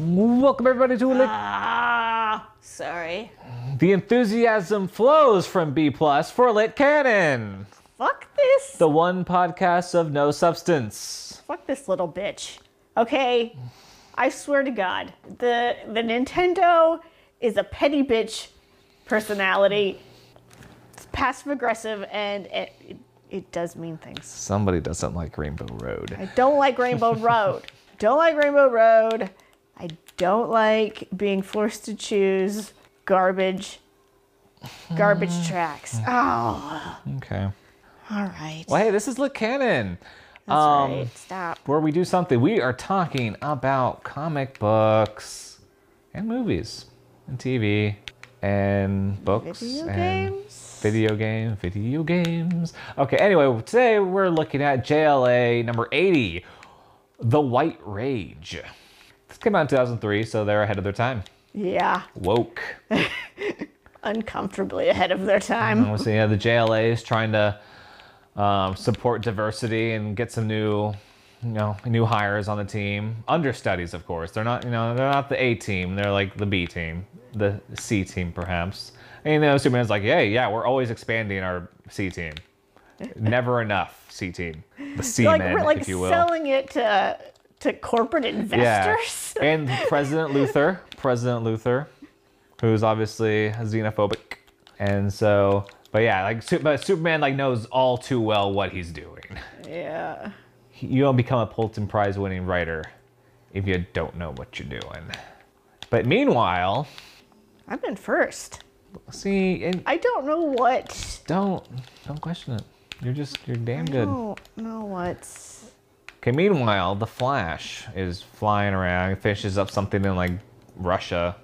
Welcome everybody to Lick. Ah, sorry. The enthusiasm flows from B plus for Lit Cannon, Fuck this. the one podcast of no substance. Fuck this little bitch. Okay, I swear to God, the the Nintendo is a petty bitch personality. It's passive aggressive and it, it, it does mean things. Somebody doesn't like Rainbow Road. I don't like Rainbow Road. Don't like Rainbow Road. I don't like being forced to choose garbage garbage tracks. Oh, Okay. all right. Well, hey, this is Lit Cannon. That's um, right. Stop. where we do something. We are talking about comic books and movies and TV and books Video and games? video game, video games. Okay, anyway, today we're looking at JLA number 80, The White Rage. This came out in 2003, so they're ahead of their time. Yeah, Woke. uncomfortably ahead of their time. So yeah, the JLA is trying to um, support diversity and get some new, you know, new hires on the team. Understudies, of course. They're not, you know, they're not the A team. They're like the B team, the C team, perhaps. And you know, Superman's like, hey, yeah, we're always expanding our C team. Never enough C team. The C like men, we're like if you will. selling it to to corporate investors. Yeah. And President Luther, President Luther, who's obviously xenophobic. And so, but yeah, like but Superman like knows all too well what he's doing. Yeah. You don't become a Pulitzer Prize winning writer if you don't know what you're doing. But meanwhile, I've been first. see, and I don't know what. don't don't question it. You're just you're damn good. I don't know what's. Okay, meanwhile, the Flash is flying around. He finishes up something in like Russia,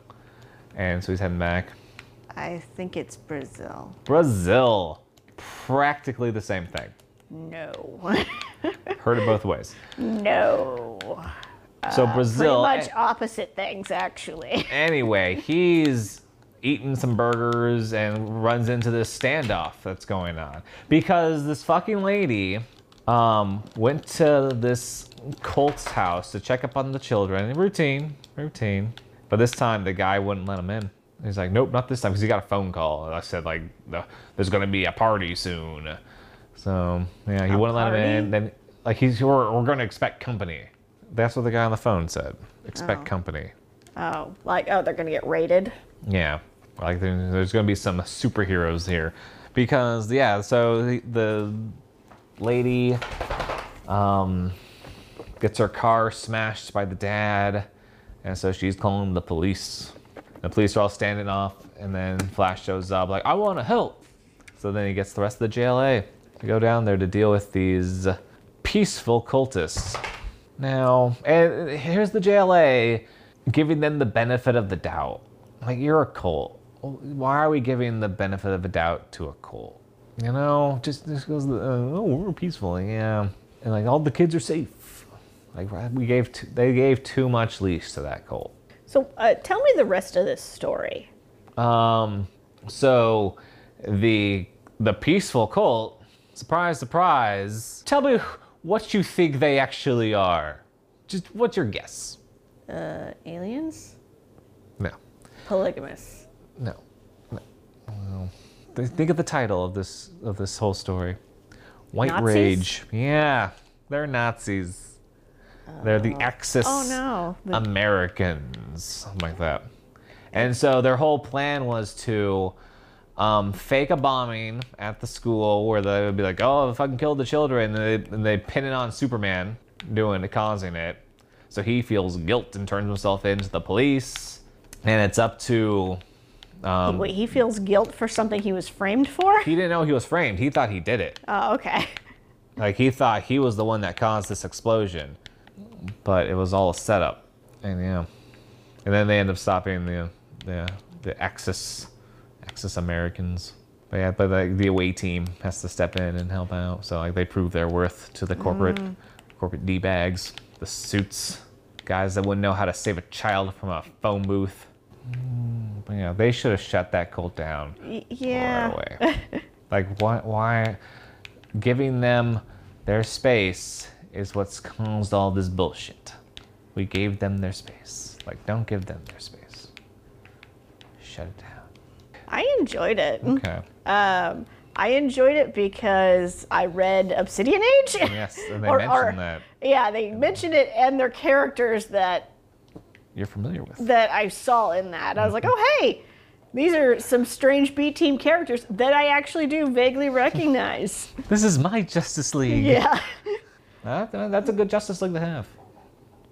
and so he's heading back. I think it's Brazil. Brazil, practically the same thing. No. Heard it both ways. no. So uh, Brazil. Pretty much opposite things, actually. anyway, he's eating some burgers and runs into this standoff that's going on because this fucking lady um, went to this cult's house to check up on the children. Routine, routine. But this time the guy wouldn't let him in. He's like, nope, not this time, because he got a phone call. I said like, there's gonna be a party soon. So yeah, he A wouldn't let him in. Then like he's we're, we're gonna expect company. That's what the guy on the phone said. Expect Oh. company. Oh, like, oh, they're going to get raided? Yeah, like there's gonna be some superheroes here, because yeah. So the, the lady um, gets her car smashed by the dad, and so she's calling the police. The police are all standing off, and then Flash shows up like, "I want to help." So then he gets the rest of the JLA to go down there to deal with these peaceful cultists. Now, and here's the JLA giving them the benefit of the doubt. Like, you're a cult. Why are we giving the benefit of the doubt to a cult? You know, just just goes, uh, oh, we're peaceful, yeah, and like all the kids are safe. Like we gave, too, they gave too much leash to that cult. So, uh, tell me the rest of this story. Um, so the the peaceful cult, surprise, surprise. Tell me what you think they actually are. Just what's your guess? Uh, aliens? No, Polygamous. no. Think of the title of this of this whole story. White Nazis? Rage. Yeah, they're Nazis. They're the Axis Oh, no. The- Americans, something like that. And so their whole plan was to um, fake a bombing at the school where they would be like, "Oh, if I can kill the children," and they, and they pin it on Superman doing it, causing it. So he feels guilt and turns himself into the police, and it's up to. Um, Wait, he feels guilt for something he was framed for? he didn't know he was framed. He thought he did it. Oh, okay. Like he thought he was the one that caused this explosion, but it was all a setup. And yeah, and then they end up stopping the the the Axis Axis Americans. But yeah, but like the away team has to step in and help out. So like they prove their worth to the corporate corporate d bags, the suits, guys that wouldn't know how to save a child from a phone booth. Mm, But know, they should have shut that cult down yeah. right away. like why why giving them their space is what's caused all this bullshit. We gave them their space. Like, don't give them their space. Shut it down. I enjoyed it. Okay. Um, I enjoyed it because I read Obsidian Age. Yes, and they mentioned that. Yeah, they mentioned it and their characters that You're familiar with. that I saw in that. I was like, oh hey, these are some strange B team characters that I actually do vaguely recognize. This is my Justice League. yeah. That- that's a good Justice League to have.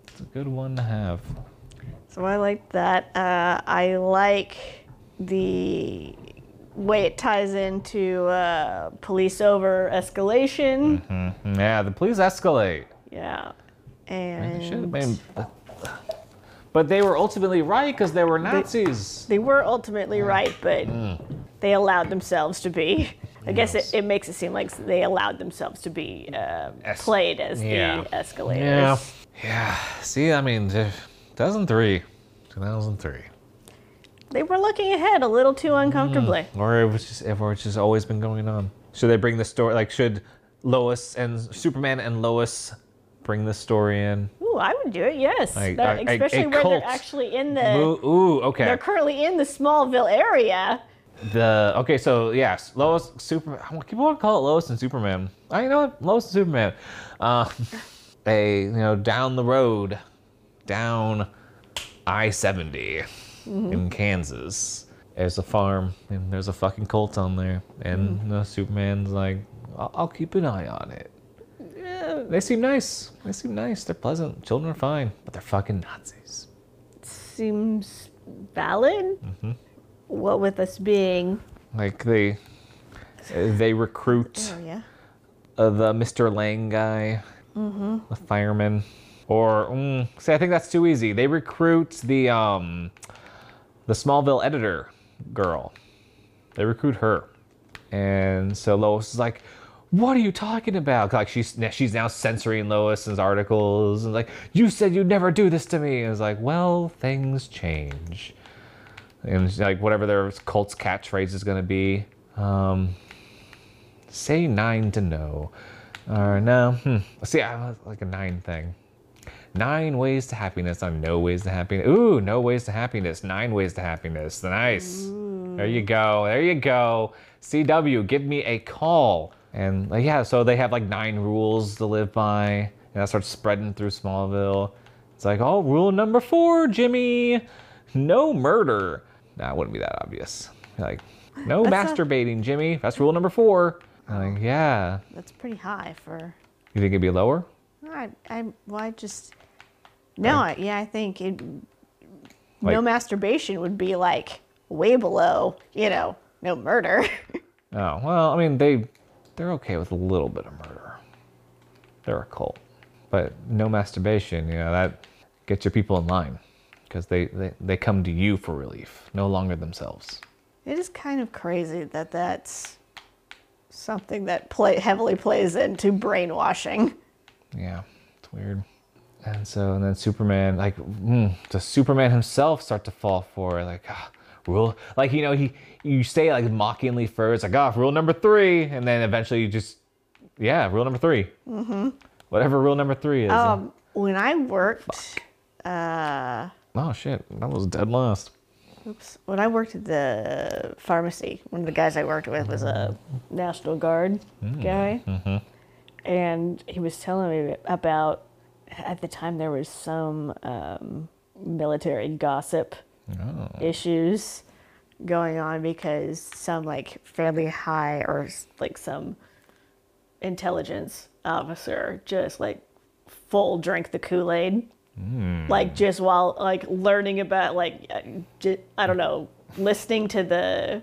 It's a good one to have. So I like that. Uh, I like the way it ties into uh, police over escalation. Mhm. Yeah, the police escalate. Yeah. They should have And been. But they were ultimately right because they were Nazis. they were ultimately right, but Mm. they allowed themselves to be. I guess it, it makes it seem like they allowed themselves to be uh, Es- played as yeah. the escalators. Yeah. Yeah. See, I mean, 2003. 2003. They were looking ahead a little too uncomfortably. Or it was just, or it's just always been going on. Should they bring the story? Like, should Lois and Superman and Lois bring the story in? Ooh, I would do it. Yes, Like, They're- a- a- especially a where cult. they're actually in the. Ooh, okay. They're currently in the Smallville area. The okay, so yes, Lois, Superman. People want to call it Lois and Superman. I you know what, Lois and Superman. Uh, a you know down the road, down I 70 in Kansas. There's a farm and there's a fucking cult on there, and you know, Superman's like, I'll, I'll keep an eye on it. They seem nice. They seem nice. They're pleasant. Children are fine, but they're fucking Nazis. Seems valid. Mm-hmm. What with us being. Like they, they recruit. Oh yeah. uh, the Mr. Lang guy, mm-hmm. the fireman, or mm, see, I think that's too easy. They recruit the um, the Smallville editor girl. They recruit her, and so Lois is like, "What are you talking about?" Like she's she's now censoring Lois's articles and like, "You said you'd never do this to me." And it's like, "Well, things change." And like whatever their cult's catchphrase is gonna be. Um, say nine to know. Or no. Hmm. See, I like a nine thing. Nine ways to happiness on no ways to happiness. Ooh, no ways to happiness. Nine ways to happiness. Nice. There you go. There you go. CW, give me a call. And like, yeah, so they have like nine rules to live by. And that starts spreading through Smallville. It's like, oh, rule number four, Jimmy. No murder. That wouldn't be that obvious. Like, no That's masturbating, Jimmy. That's rule number four. I'm like, yeah. That's pretty high for. You think it'd be lower? I, I, well, I just. No, I, yeah, I think it. no masturbation would be like way below, you know, no murder. Oh, well, I mean, they they're okay with a little bit of murder. They're a cult, but no masturbation. You know that gets your people in line because they, they they come to you for relief, no longer themselves. It is kind of crazy that that's something that play heavily plays into brainwashing. Yeah, it's weird. And so, and then Superman, like, mm, does Superman himself start to fall for it? Like, ah, rule, like, you know, he, you say like mockingly first, like, ah, rule number three, and then eventually you just, yeah, rule number 3 Mm-hmm. Whatever rule number three is. Um, when I worked, uh, oh shit, that was dead last. oops, when I worked at the pharmacy, one of the guys I worked with was a National Guard guy, and he was telling me about at the time there was some um, military gossip Oh. issues going on because some like fairly high or like some intelligence officer just like full drink the kool-aid like just while like learning about like uh, j- i don't know listening to the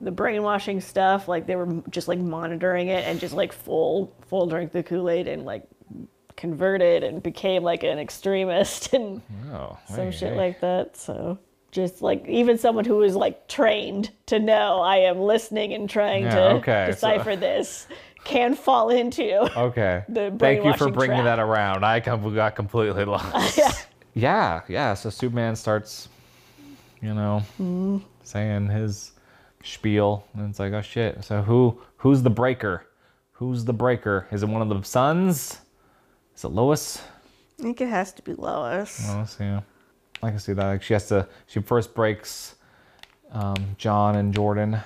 the brainwashing stuff like they were just like monitoring it and just like full full drink the kool-aid and like converted and became like an extremist and Oh, some hey, shit hey. like that. So just like even someone who is like trained to know I am listening and trying Yeah, to okay, so- decipher this can fall into. Okay. the Thank you for bringing trap. that around. I got completely lost. yeah, yeah. So Superman starts, you know, Mm-hmm. saying his spiel, and it's like, oh shit. So who who's the breaker? Who's the breaker? Is it one of the sons? Is it Lois? I think it has to be Lois. Lois, yeah. I can see that. Like she has to. She first breaks um, John and Jordan,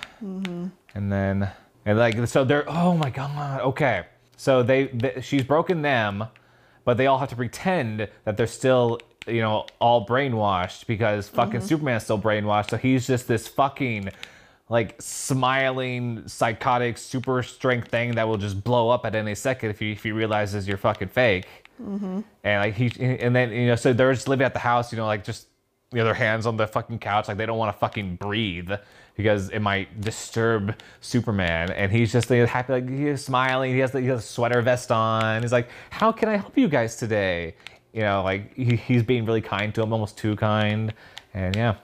and then and like so they're. Oh my god. Okay. So they, they she's broken them, but they all have to pretend that they're still you know all brainwashed because fucking Superman's still brainwashed. So he's just this fucking like smiling psychotic super strength thing that will just blow up at any second if he if he realizes you're fucking fake. Mm-hmm. And like he and then you know so they're just living at the house, you know, like just you know their hands on the fucking couch, like they don't want to fucking breathe because it might disturb Superman. And he's just like, happy, like he's smiling. He has the, he has a sweater vest on. He's like, "How can I help you guys today?" You know, like he, he's being really kind to him, almost too kind. And yeah,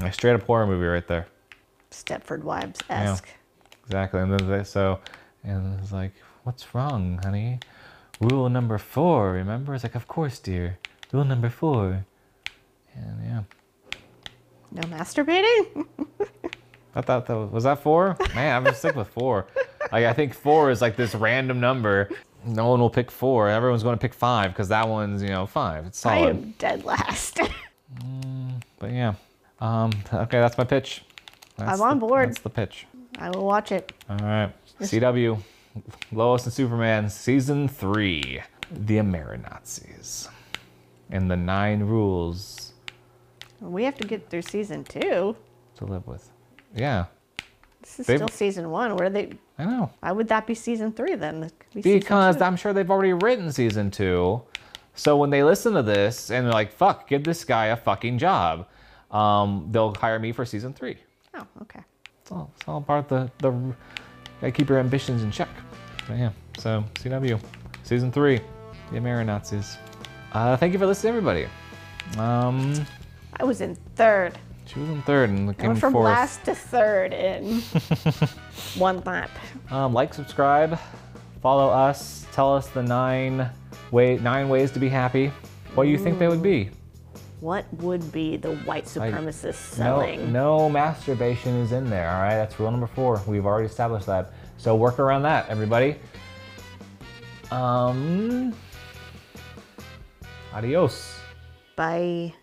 a straight up horror movie right there. Stepford Wives esque. Exactly. And then they, so, and it's like, what's wrong, honey? Rule number four, remember? It's like, of course, dear. Rule number four. And yeah. No masturbating? I thought that was, was that four? Man, I'm just stick with four. Like, I think four is like this random number. No one will pick four. Everyone's going to pick five because that one's, you know, five. It's solid. I am dead last. But yeah. Um, okay, that's my pitch. That's I'm on the- board. That's the pitch. I will watch it. All right. CW, Lois and Superman, season three, The Amerinazis, and the nine rules We have to get through season two. to live with. Yeah, This is They've- still season one. Where they? I know. Why would that be season three then? Be Because. I'm sure they've already written season two. So when they listen to this and they're like, fuck, give this guy a fucking job, um, they'll hire me for season three. Oh, okay. It's all, it's all part of the, the, gotta keep your ambitions in check. So yeah, so CW, season three, The Amerinazis. Uh, thank you for listening, everybody. Um, I was in third. she was in third and I came went from fourth. last to third in one lap. Um, like, subscribe, follow us. Tell us the nine way nine ways to be happy. What do you think they would be? What would be the white supremacist No, selling? no masturbation is in there. All right, that's rule number four. We've already established that. So work around that, everybody. Um. Adios. Bye.